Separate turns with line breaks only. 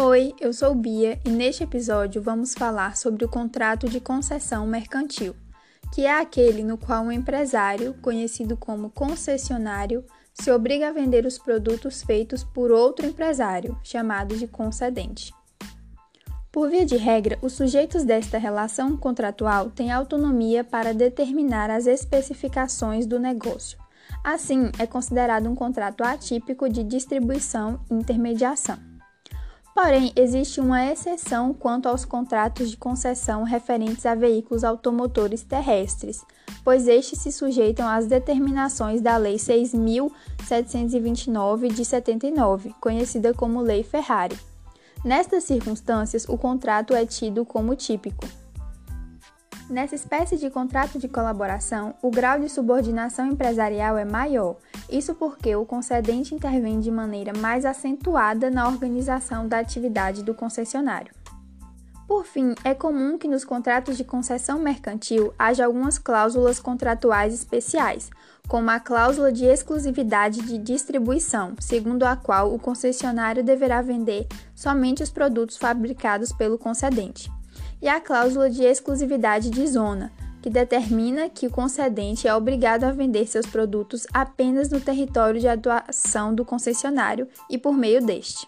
Oi, eu sou Bia e neste episódio vamos falar sobre o contrato de concessão mercantil, que é aquele no qual um empresário, conhecido como concessionário, se obriga a vender os produtos feitos por outro empresário, chamado de concedente. Por via de regra, os sujeitos desta relação contratual têm autonomia para determinar as especificações do negócio. Assim, é considerado um contrato atípico de distribuição e intermediação. Porém, existe uma exceção quanto aos contratos de concessão referentes a veículos automotores terrestres, pois estes se sujeitam às determinações da Lei 6.729 de 79, conhecida como Lei Ferrari. Nestas circunstâncias, o contrato é tido como típico. Nessa espécie de contrato de colaboração, o grau de subordinação empresarial é maior, isso porque o concedente intervém de maneira mais acentuada na organização da atividade do concessionário. Por fim, é comum que nos contratos de concessão mercantil haja algumas cláusulas contratuais especiais, como a cláusula de exclusividade de distribuição, segundo a qual o concessionário deverá vender somente os produtos fabricados pelo concedente e a cláusula de exclusividade de zona, que determina que o concedente é obrigado a vender seus produtos apenas no território de atuação do concessionário e por meio deste.